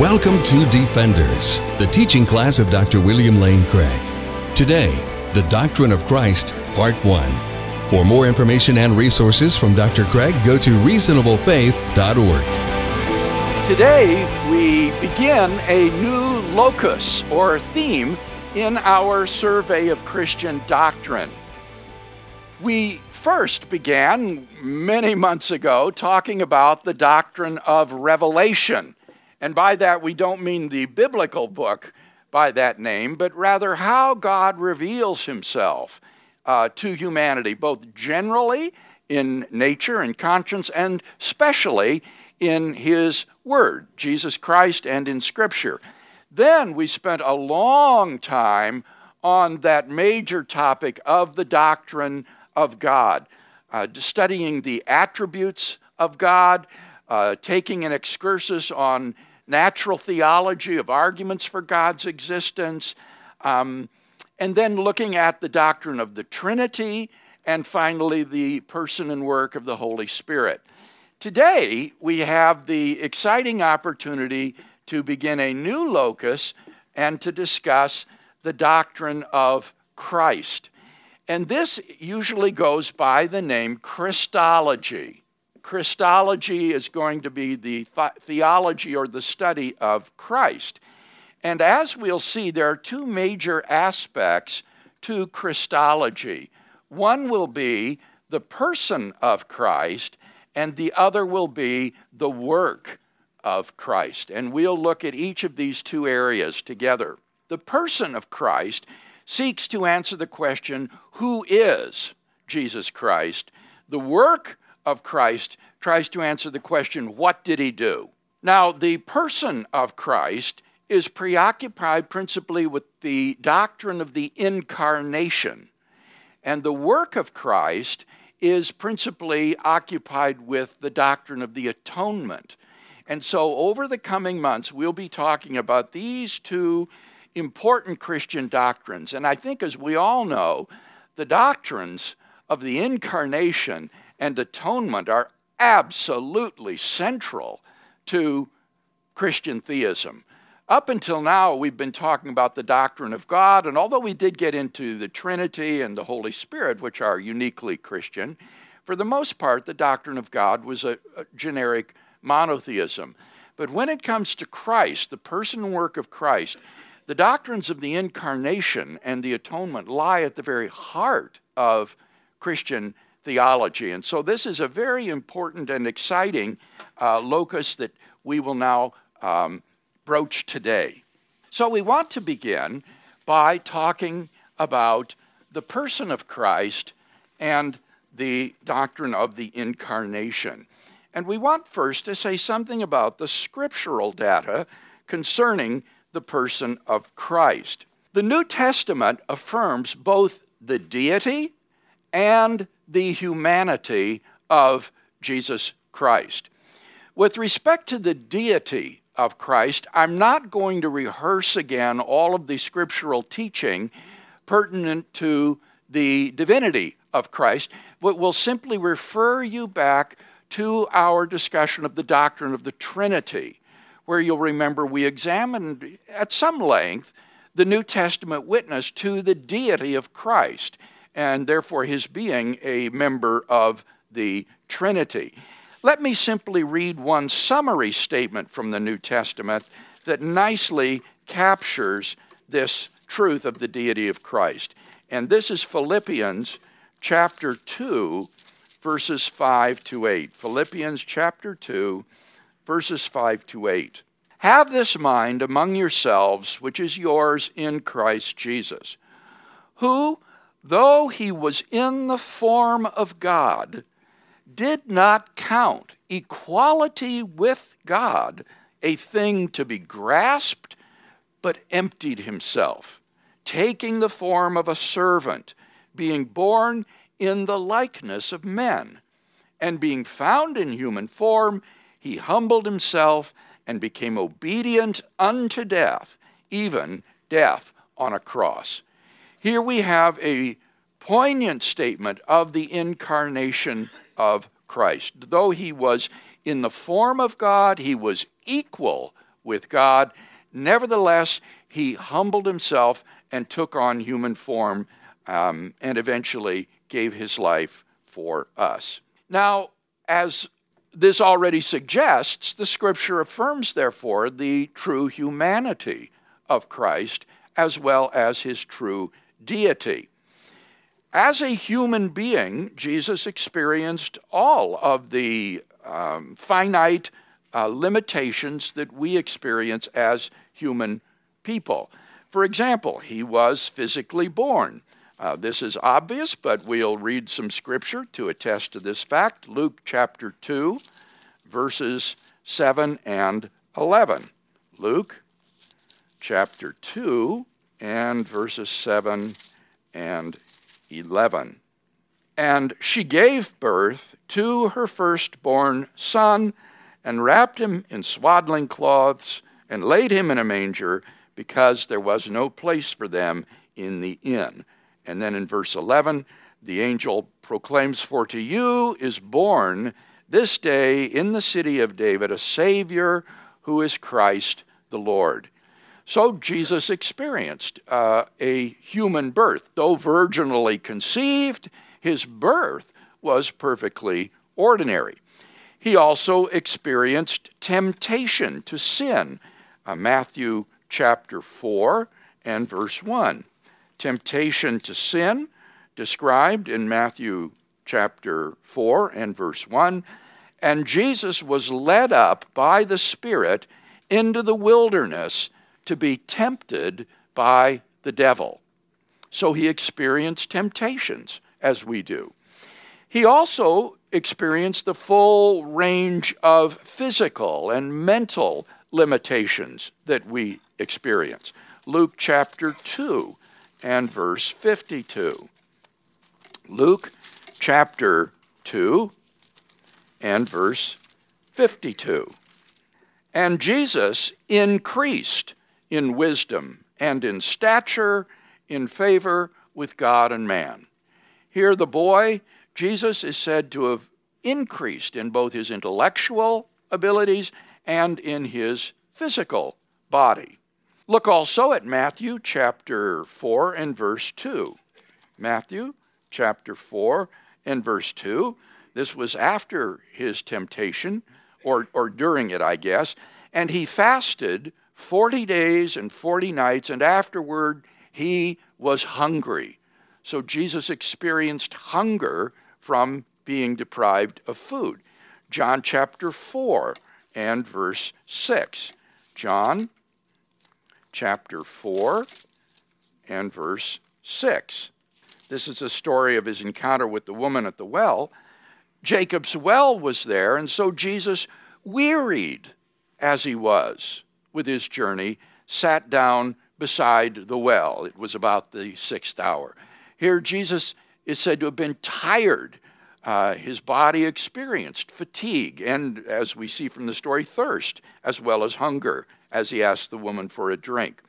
Welcome to Defenders, the teaching class of Dr. William Lane Craig. Today, the Doctrine of Christ, Part 1. For more information and resources from Dr. Craig, go to reasonablefaith.org. Today, we begin a new locus or theme in our survey of Christian doctrine. We first began many months ago talking about the doctrine of revelation and by that, we don't mean the biblical book by that name, but rather how God reveals himself uh, to humanity, both generally in nature and conscience, and specially in his word, Jesus Christ, and in Scripture. Then we spent a long time on that major topic of the doctrine of God, uh, studying the attributes of God, uh, taking an excursus on natural theology of arguments for God's existence, um, and then looking at the doctrine of the Trinity, and finally the person and work of the Holy Spirit. Today, we have the exciting opportunity to begin a new locus and to discuss the doctrine of Christ. And this usually goes by the name Christology. Christology is going to be the theology or the study of Christ. And as we'll see, there are two major aspects to Christology. One will be the person of Christ, and the other will be the work of Christ. And we'll look at each of these two areas together. The person of Christ seeks to answer the question who is Jesus Christ? The work of Christ tries to answer the question, what did he do? Now, the person of Christ is preoccupied principally with the doctrine of the incarnation, and the work of Christ is principally occupied with the doctrine of the atonement. And so, over the coming months, we'll be talking about these two important Christian doctrines. And I think, as we all know, the doctrines of the incarnation and atonement are absolutely central to Christian theism. Up until now, we've been talking about the doctrine of God, and although we did get into the Trinity and the Holy Spirit, which are uniquely Christian, for the most part, the doctrine of God was a, a generic monotheism. But when it comes to Christ, the person and work of Christ, the doctrines of the incarnation and the atonement lie at the very heart of Christian theology. And so this is a very important and exciting uh, locus that we will now um, broach today. So we want to begin by talking about the person of Christ and the doctrine of the incarnation. And we want first to say something about the scriptural data concerning the person of Christ. The New Testament affirms both the deity and the humanity of Jesus Christ. With respect to the deity of Christ, I'm not going to rehearse again all of the scriptural teaching pertinent to the divinity of Christ, but will simply refer you back to our discussion of the doctrine of the Trinity, where you'll remember we examined at some length the New Testament witness to the deity of Christ and therefore his being a member of the Trinity. Let me simply read one summary statement from the New Testament that nicely captures this truth of the deity of Christ. And this is Philippians chapter 2, verses 5 to 8. Philippians chapter 2, verses 5 to 8. Have this mind among yourselves, which is yours in Christ Jesus, who, though he was in the form of God, did not count equality with God a thing to be grasped, but emptied himself, taking the form of a servant, being born in the likeness of men. And being found in human form, he humbled himself and became obedient unto death, even death on a cross. Here we have a poignant statement of the incarnation of Christ. Though he was in the form of God, he was equal with God. Nevertheless, he humbled himself and took on human form um, and eventually gave his life for us. Now, as this already suggests, the scripture affirms, therefore, the true humanity of Christ as well as his true deity. As a human being, Jesus experienced all of the um, finite uh, limitations that we experience as human people. For example, he was physically born. Uh, this is obvious, but we'll read some scripture to attest to this fact. Luke chapter 2, verses 7 and 11. Luke chapter 2 and verses 7 and 11. And she gave birth to her firstborn son, and wrapped him in swaddling cloths, and laid him in a manger, because there was no place for them in the inn. And then in verse 11, the angel proclaims, For to you is born this day in the city of David a Savior who is Christ the Lord. So Jesus experienced uh, a human birth. Though virginally conceived, his birth was perfectly ordinary. He also experienced temptation to sin. Uh, Matthew chapter 4 and verse 1. Temptation to sin, described in Matthew chapter 4 and verse 1. And Jesus was led up by the Spirit into the wilderness to be tempted by the devil. So he experienced temptations, as we do. He also experienced the full range of physical and mental limitations that we experience. Luke chapter 2 and verse 52. Luke chapter 2 and verse 52. And Jesus increased in wisdom and in stature, in favor with God and man. Here, the boy, Jesus, is said to have increased in both his intellectual abilities and in his physical body. Look also at Matthew chapter 4 and verse 2. Matthew chapter 4 and verse 2. This was after his temptation, or, or during it, I guess. And he fasted 40 days and 40 nights, and afterward he was hungry. So Jesus experienced hunger from being deprived of food. John chapter 4 and verse 6. John chapter 4 and verse 6. This is a story of his encounter with the woman at the well. Jacob's well was there, and so Jesus, wearied as he was, with his journey, sat down beside the well. It was about the sixth hour. Here, Jesus is said to have been tired. Uh, his body experienced fatigue and, as we see from the story, thirst, as well as hunger, as he asked the woman for a drink.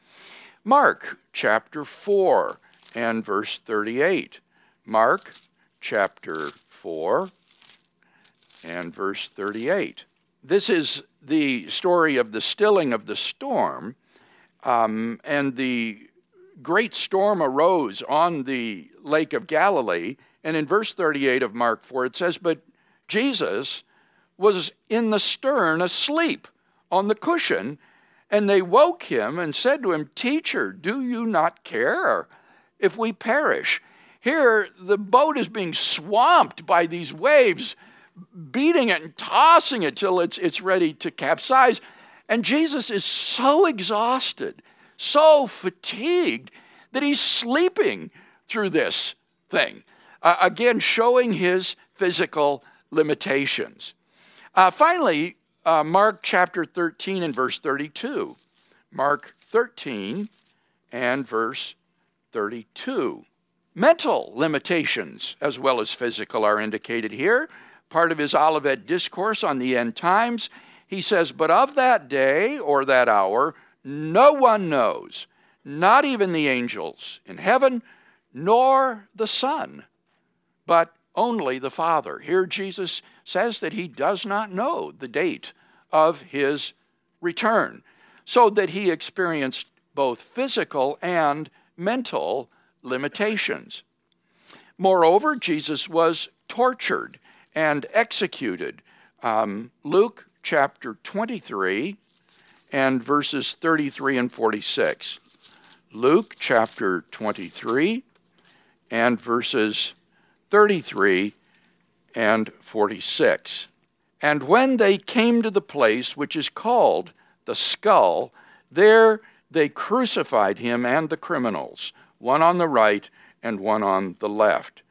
Mark chapter 4 and verse 38. Mark chapter 4 and verse 38. This is the story of the stilling of the storm, um, and the great storm arose on the Lake of Galilee. And in verse 38 of Mark 4, it says, But Jesus was in the stern asleep on the cushion, and they woke him and said to him, Teacher, do you not care if we perish? Here, the boat is being swamped by these waves beating it and tossing it till it's, it's ready to capsize. And Jesus is so exhausted, so fatigued, that he's sleeping through this thing. Uh, again, showing his physical limitations. Uh, finally, uh, Mark chapter 13 and verse 32. Mark 13 and verse 32. Mental limitations as well as physical are indicated here part of his Olivet discourse on the end times, he says, But of that day or that hour, no one knows, not even the angels in heaven, nor the Son, but only the Father. Here Jesus says that he does not know the date of his return. so that he experienced both physical and mental limitations. Moreover, Jesus was tortured and executed. Um, Luke chapter 23 and verses 33 and 46. Luke chapter 23 and verses 33 and 46. And when they came to the place which is called the skull, there they crucified him and the criminals, one on the right and one on the left.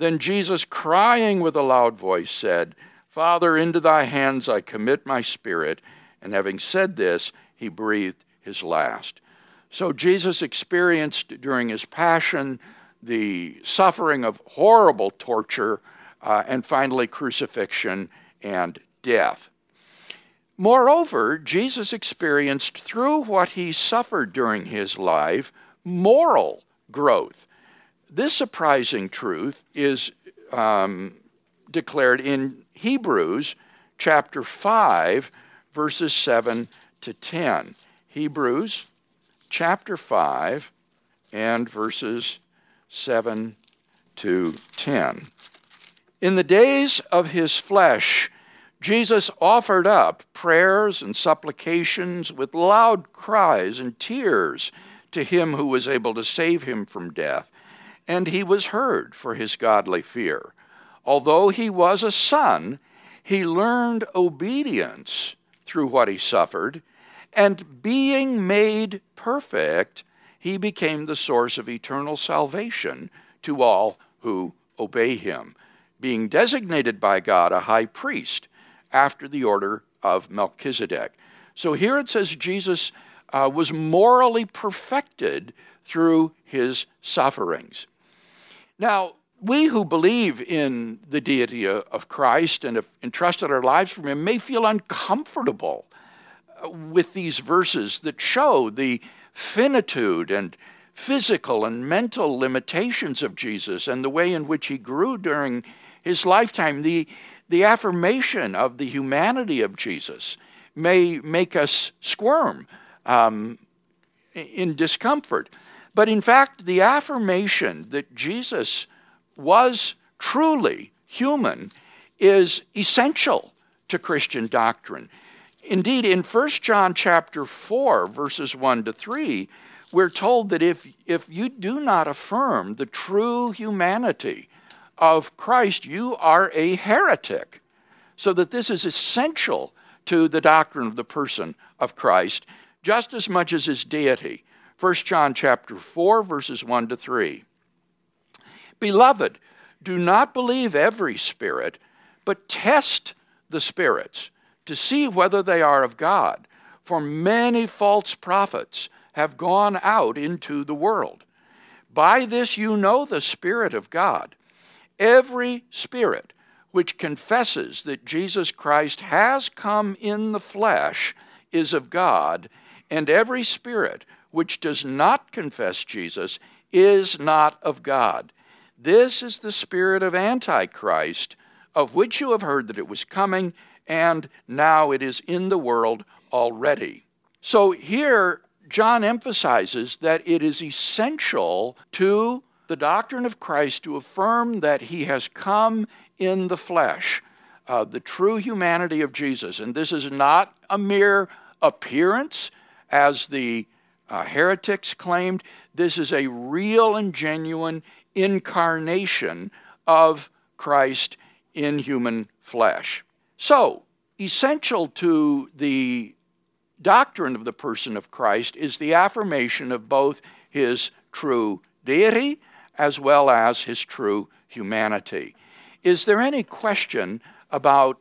Then Jesus, crying with a loud voice, said, Father, into thy hands I commit my spirit. And having said this, he breathed his last. So Jesus experienced during his passion the suffering of horrible torture uh, and finally crucifixion and death. Moreover, Jesus experienced through what he suffered during his life moral growth. This surprising truth is um, declared in Hebrews chapter 5, verses 7 to 10. Hebrews chapter 5 and verses 7 to 10. In the days of his flesh, Jesus offered up prayers and supplications with loud cries and tears to him who was able to save him from death, and he was heard for his godly fear. Although he was a son, he learned obedience through what he suffered, and being made perfect, he became the source of eternal salvation to all who obey him, being designated by God a high priest after the order of Melchizedek. So here it says Jesus uh, was morally perfected through his sufferings. Now, we who believe in the deity of Christ and have entrusted our lives from him may feel uncomfortable uh, with these verses that show the finitude and physical and mental limitations of Jesus and the way in which he grew during his lifetime. The, the affirmation of the humanity of Jesus may make us squirm um, in discomfort. But in fact, the affirmation that Jesus was truly human is essential to Christian doctrine. Indeed, in 1 John chapter 4, verses 1 to 3, we're told that if, if you do not affirm the true humanity of Christ, you are a heretic. So that this is essential to the doctrine of the person of Christ, just as much as his deity. 1 John chapter 4, verses 1 to 3. Beloved, do not believe every spirit, but test the spirits to see whether they are of God. For many false prophets have gone out into the world. By this you know the Spirit of God. Every spirit which confesses that Jesus Christ has come in the flesh is of God, and every spirit which does not confess Jesus is not of God. This is the spirit of Antichrist, of which you have heard that it was coming, and now it is in the world already. So here, John emphasizes that it is essential to the doctrine of Christ to affirm that he has come in the flesh, uh, the true humanity of Jesus. And this is not a mere appearance, as the uh, heretics claimed. This is a real and genuine incarnation of Christ in human flesh. So, essential to the doctrine of the person of Christ is the affirmation of both his true deity as well as his true humanity. Is there any question about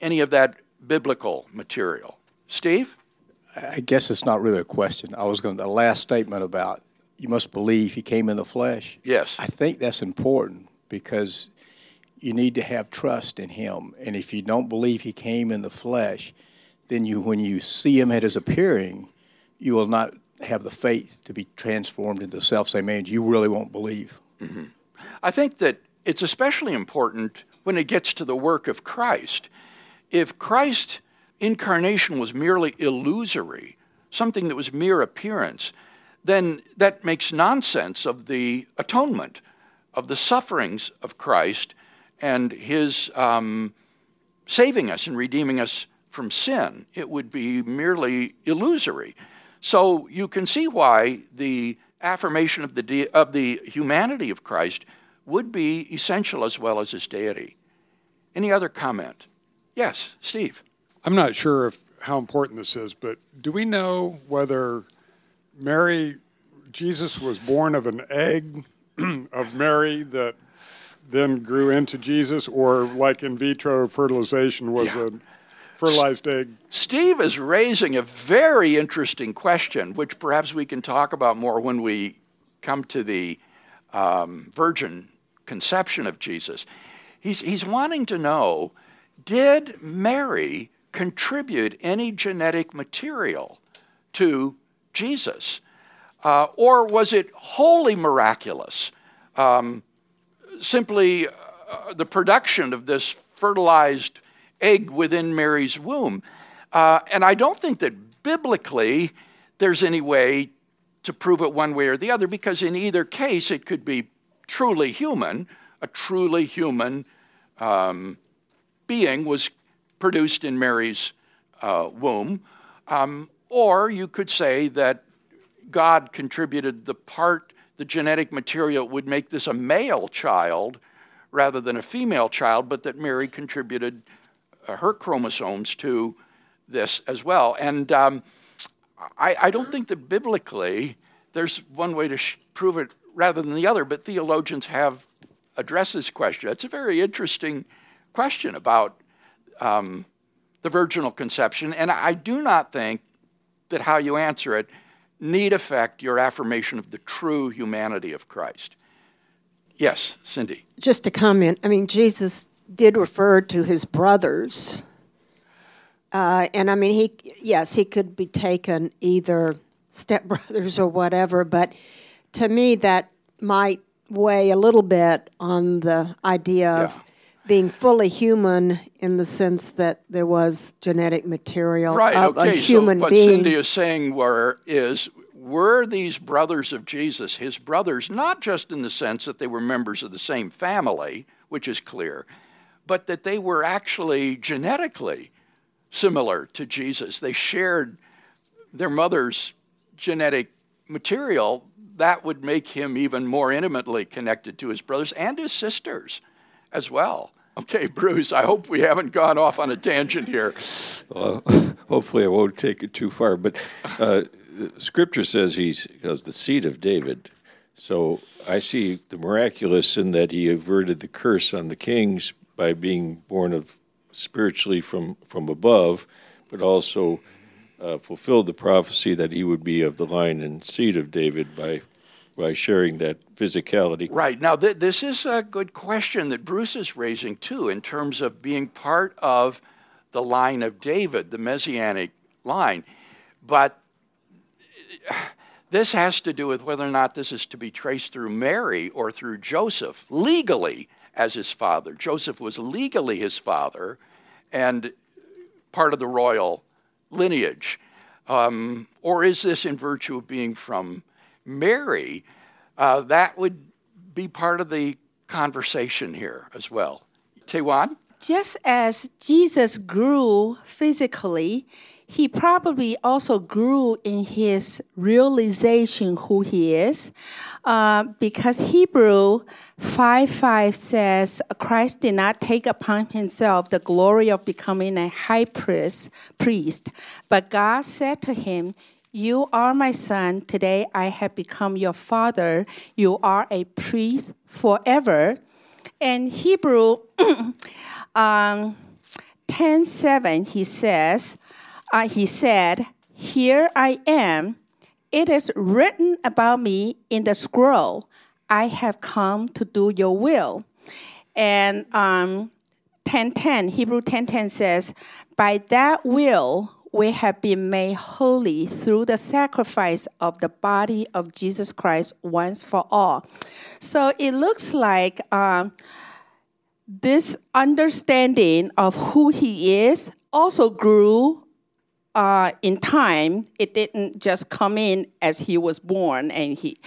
any of that biblical material? Steve? I guess it's not really a question. I was going to, the last statement about you must believe he came in the flesh. Yes. I think that's important because you need to have trust in him. And if you don't believe he came in the flesh, then you when you see him at his appearing, you will not have the faith to be transformed into self same image, you really won't believe. Mm-hmm. I think that it's especially important when it gets to the work of Christ. If Christ's incarnation was merely illusory, something that was mere appearance, then that makes nonsense of the atonement, of the sufferings of Christ and his um, saving us and redeeming us from sin. It would be merely illusory. So you can see why the affirmation of the, de- of the humanity of Christ would be essential as well as his deity. Any other comment? Yes, Steve. I'm not sure if how important this is, but do we know whether Mary, Jesus was born of an egg of Mary that then grew into Jesus, or like in vitro fertilization was yeah. a fertilized egg? Steve is raising a very interesting question, which perhaps we can talk about more when we come to the um, virgin conception of Jesus. He's, he's wanting to know did Mary contribute any genetic material to Jesus? Uh, or was it wholly miraculous? Um, simply uh, the production of this fertilized egg within Mary's womb. Uh, and I don't think that biblically there's any way to prove it one way or the other, because in either case it could be truly human, a truly human um, being was produced in Mary's uh, womb. Um, or you could say that God contributed the part, the genetic material would make this a male child rather than a female child, but that Mary contributed uh, her chromosomes to this as well. And um, I, I, don't think that biblically there's one way to sh- prove it rather than the other, but theologians have addressed this question. It's a very interesting question about um, the virginal conception, and I do not think that how you answer it need affect your affirmation of the true humanity of Christ. Yes, Cindy. Just a comment. I mean, Jesus did refer to his brothers. Uh, and I mean, he, yes, he could be taken either stepbrothers or whatever, but to me, that might weigh a little bit on the idea of yeah being fully human in the sense that there was genetic material right, of okay. a human so what being. Cindy is saying were is were these brothers of Jesus his brothers not just in the sense that they were members of the same family, which is clear, but that they were actually genetically similar to Jesus. They shared their mother's genetic material. That would make him even more intimately connected to his brothers and his sisters as well. Okay, Bruce, I hope we haven't gone off on a tangent here. Well, hopefully, I won't take it too far. But uh, Scripture says he's because the seed of David. So I see the miraculous in that he averted the curse on the kings by being born of spiritually from, from above, but also uh, fulfilled the prophecy that he would be of the line and seed of David by by sharing that physicality. Right. Now, th- this is a good question that Bruce is raising, too, in terms of being part of the line of David, the messianic line. But this has to do with whether or not this is to be traced through Mary or through Joseph, legally as his father. Joseph was legally his father and part of the royal lineage. Um, or is this in virtue of being from Mary, uh, that would be part of the conversation here as well. Taiwan? Just as Jesus grew physically, he probably also grew in his realization who he is, uh, because Hebrew 5 5 says Christ did not take upon himself the glory of becoming a high priest, priest, but God said to him, you are my son. Today I have become your father. You are a priest forever. And Hebrew um, 10 7, he says, uh, He said, Here I am. It is written about me in the scroll. I have come to do your will. And um, 10:10, Hebrew 10:10 says, "By that will we have been made holy through the sacrifice of the body of Jesus Christ once for all. So it looks like um, this understanding of who he is also grew uh, in time. It didn't just come in as he was born and he.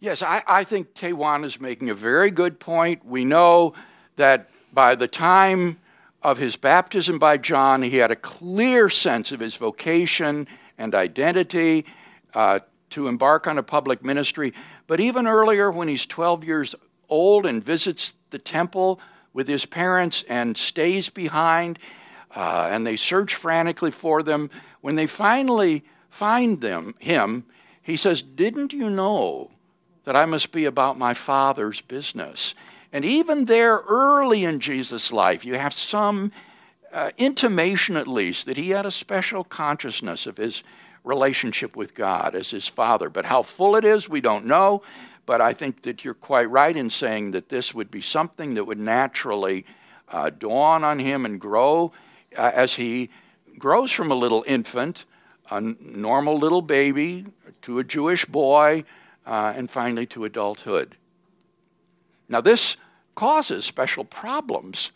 Yes, I, I think Taiwan is making a very good point. We know that by the time of his baptism by John, he had a clear sense of his vocation and identity uh, to embark on a public ministry. But even earlier, when he's 12 years old and visits the temple with his parents and stays behind, uh, and they search frantically for them. When they finally find them, him, he says, "Didn't you know that I must be about my Father's business?" And even there, early in Jesus' life, you have some uh, intimation, at least, that he had a special consciousness of his relationship with God as his Father. But how full it is, we don't know. But I think that you're quite right in saying that this would be something that would naturally uh, dawn on him and grow uh, as he grows from a little infant, a normal little baby, to a Jewish boy, uh, and finally to adulthood. Now, this causes special problems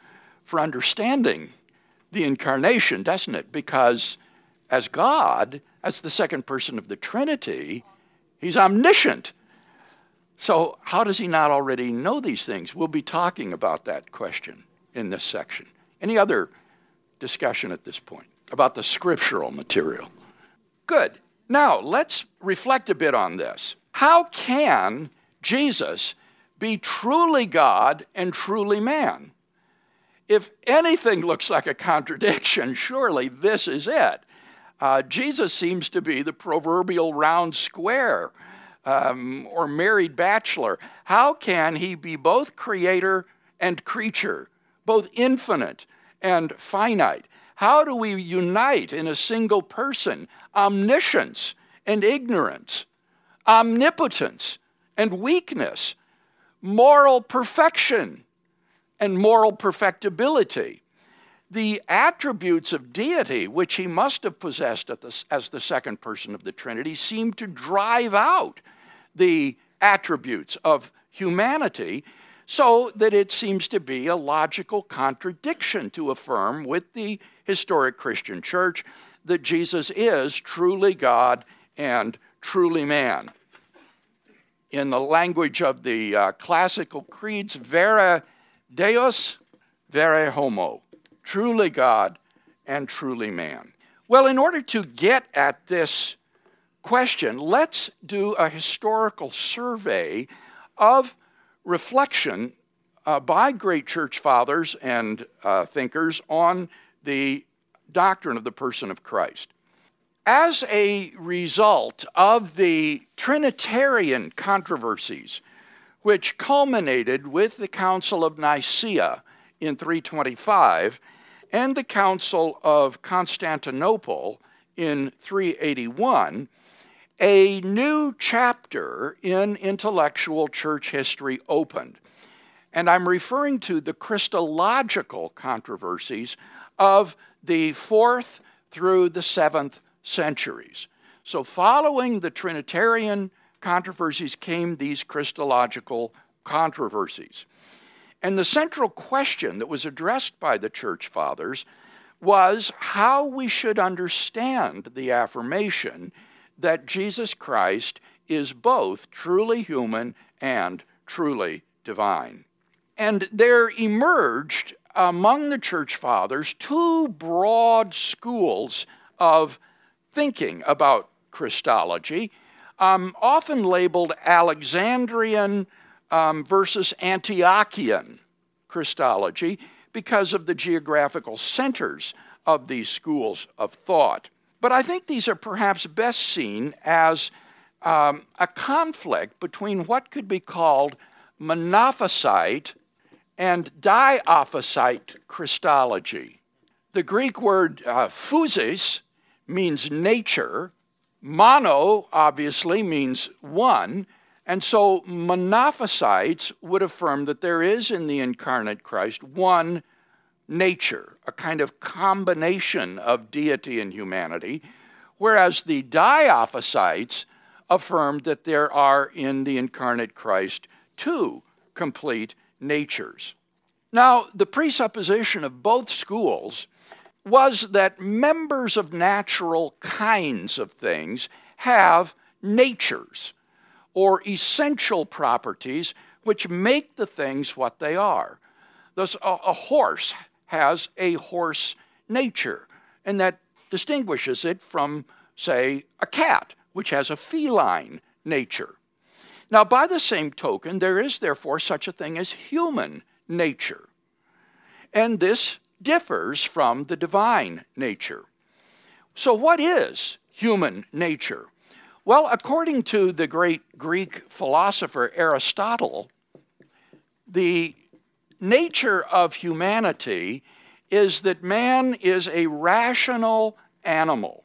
for understanding the incarnation, doesn't it? Because as God, as the second person of the Trinity, he's omniscient. So, how does he not already know these things? We'll be talking about that question in this section. Any other discussion at this point about the scriptural material? Good. Now, let's reflect a bit on this. How can Jesus be truly God and truly man? If anything looks like a contradiction, surely this is it. Uh, Jesus seems to be the proverbial round square um, or married bachelor. How can he be both creator and creature, both infinite and finite? How do we unite in a single person omniscience and ignorance, omnipotence and weakness, moral perfection and moral perfectibility? the attributes of deity, which he must have possessed the, as the second person of the Trinity, seem to drive out the attributes of humanity, so that it seems to be a logical contradiction to affirm with the historic Christian church that Jesus is truly God and truly man. In the language of the uh, classical creeds, vere Deus, vere homo, truly God and truly man. Well, in order to get at this question, let's do a historical survey of reflection uh, by great church fathers and uh, thinkers on the doctrine of the person of Christ. As a result of the Trinitarian controversies, which culminated with the Council of Nicaea in 325 and the Council of Constantinople in 381, a new chapter in intellectual church history opened. And I'm referring to the Christological controversies of the fourth through the seventh centuries. So, following the Trinitarian controversies came these Christological controversies. And the central question that was addressed by the church fathers was how we should understand the affirmation that Jesus Christ is both truly human and truly divine. And there emerged among the church fathers two broad schools of thinking about Christology, um, often labeled Alexandrian um, versus Antiochian Christology because of the geographical centers of these schools of thought. But I think these are perhaps best seen as um, a conflict between what could be called Monophysite and Diophysite Christology. The Greek word uh, physis means nature, mono obviously means one, and so Monophysites would affirm that there is in the incarnate Christ one nature, a kind of combination of deity and humanity, whereas the Diophysites affirmed that there are in the incarnate Christ two complete natures. Now, the presupposition of both schools was that members of natural kinds of things have natures or essential properties which make the things what they are. Thus, a, a horse has a horse nature, and that distinguishes it from, say, a cat, which has a feline nature. Now, by the same token, there is therefore such a thing as human nature. And this differs from the divine nature. So, what is human nature? Well, according to the great Greek philosopher Aristotle, the nature of humanity is that man is a rational animal.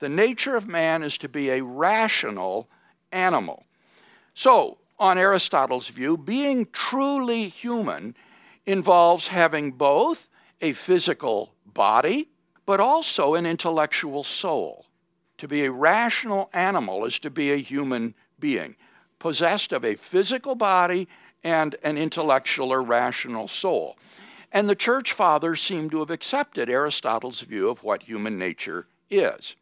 The nature of man is to be a rational animal. So, on Aristotle's view, being truly human involves having both a physical body, but also an intellectual soul. To be a rational animal is to be a human being, possessed of a physical body and an intellectual or rational soul. And the church fathers seem to have accepted Aristotle's view of what human nature is.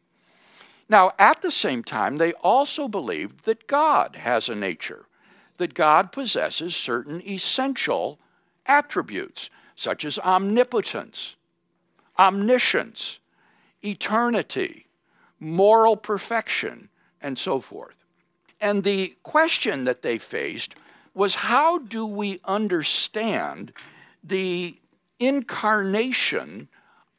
Now, at the same time, they also believed that God has a nature, that God possesses certain essential attributes, such as omnipotence, omniscience, eternity, moral perfection, and so forth. And the question that they faced was how do we understand the incarnation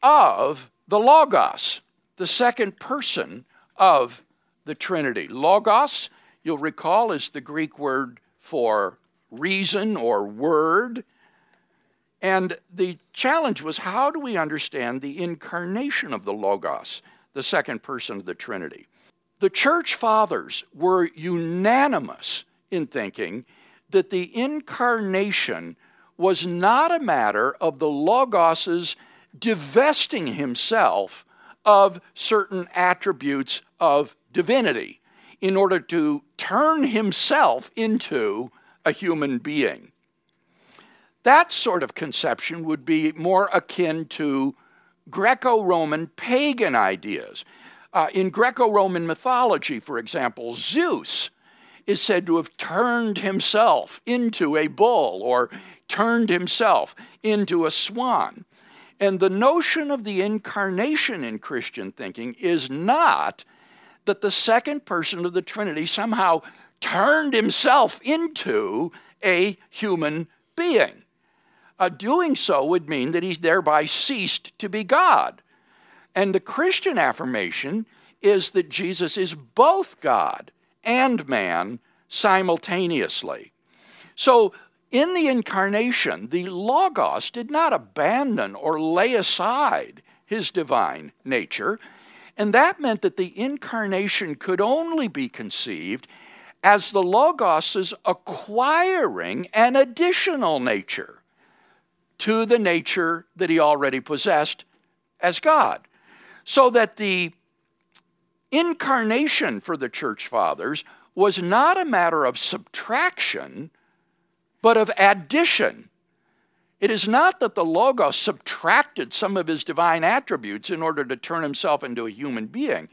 of the Logos, the second person of the Trinity? Logos, you'll recall, is the Greek word for reason or word. And the challenge was how do we understand the incarnation of the Logos, the second person of the Trinity? The church fathers were unanimous in thinking that the incarnation was not a matter of the Logos's divesting himself of certain attributes of divinity in order to turn himself into a human being. That sort of conception would be more akin to Greco Roman pagan ideas. Uh, in Greco Roman mythology, for example, Zeus is said to have turned himself into a bull or turned himself into a swan. And the notion of the incarnation in Christian thinking is not that the second person of the Trinity somehow turned himself into a human being. Uh, doing so would mean that he thereby ceased to be God. And the Christian affirmation is that Jesus is both God and man simultaneously. So, in the incarnation, the Logos did not abandon or lay aside his divine nature, and that meant that the incarnation could only be conceived as the Logos' acquiring an additional nature to the nature that he already possessed as God. So that the incarnation for the church fathers was not a matter of subtraction, but of addition. It is not that the Logos subtracted some of his divine attributes in order to turn himself into a human being.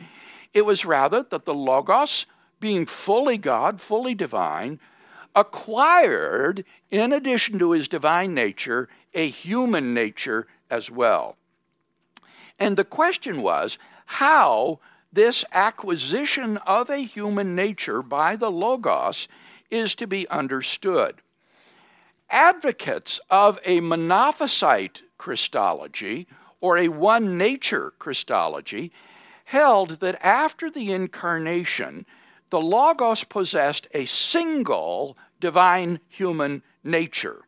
It was rather that the Logos, being fully God, fully divine, acquired, in addition to his divine nature, a human nature as well. And the question was how this acquisition of a human nature by the Logos is to be understood. Advocates of a monophysite Christology or a one nature Christology held that after the incarnation, the Logos possessed a single divine human nature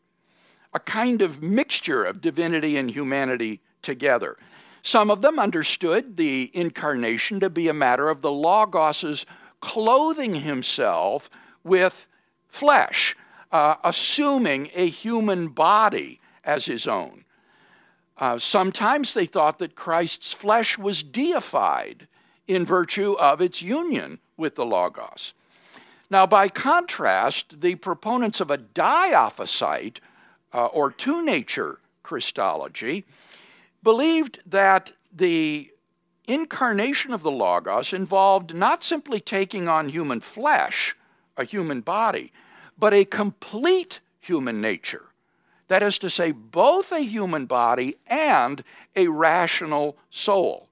a kind of mixture of divinity and humanity together. Some of them understood the incarnation to be a matter of the Logos's clothing himself with flesh, uh, assuming a human body as his own. Uh, sometimes they thought that Christ's flesh was deified in virtue of its union with the Logos. Now, by contrast, the proponents of a diophysite uh, or two nature Christology believed that the incarnation of the Logos involved not simply taking on human flesh, a human body, but a complete human nature. That is to say, both a human body and a rational soul.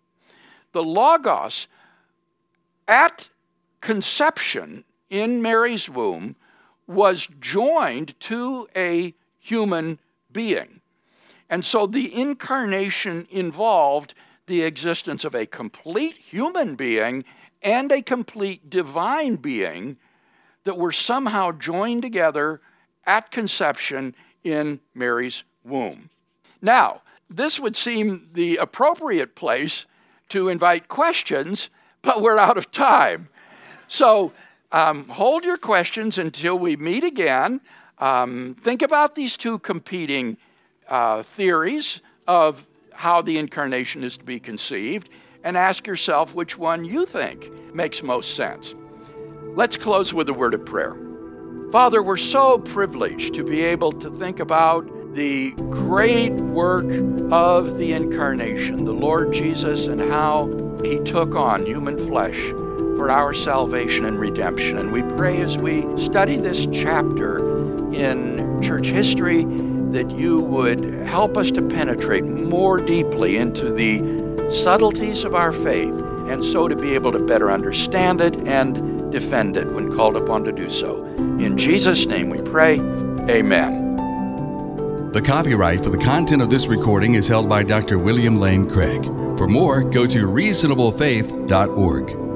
The Logos, at conception in Mary's womb, was joined to a human being. And so the incarnation involved the existence of a complete human being and a complete divine being that were somehow joined together at conception in Mary's womb. Now, this would seem the appropriate place to invite questions, but we're out of time. So um, hold your questions until we meet again. Um, think about these two competing uh, theories of how the incarnation is to be conceived and ask yourself which one you think makes most sense. Let's close with a word of prayer. Father, we're so privileged to be able to think about the great work of the incarnation, the Lord Jesus, and how he took on human flesh for our salvation and redemption. And we pray as we study this chapter in church history that you would help us to penetrate more deeply into the subtleties of our faith and so to be able to better understand it and defend it when called upon to do so. In Jesus' name we pray. Amen. The copyright for the content of this recording is held by Dr. William Lane Craig. For more, go to reasonablefaith.org.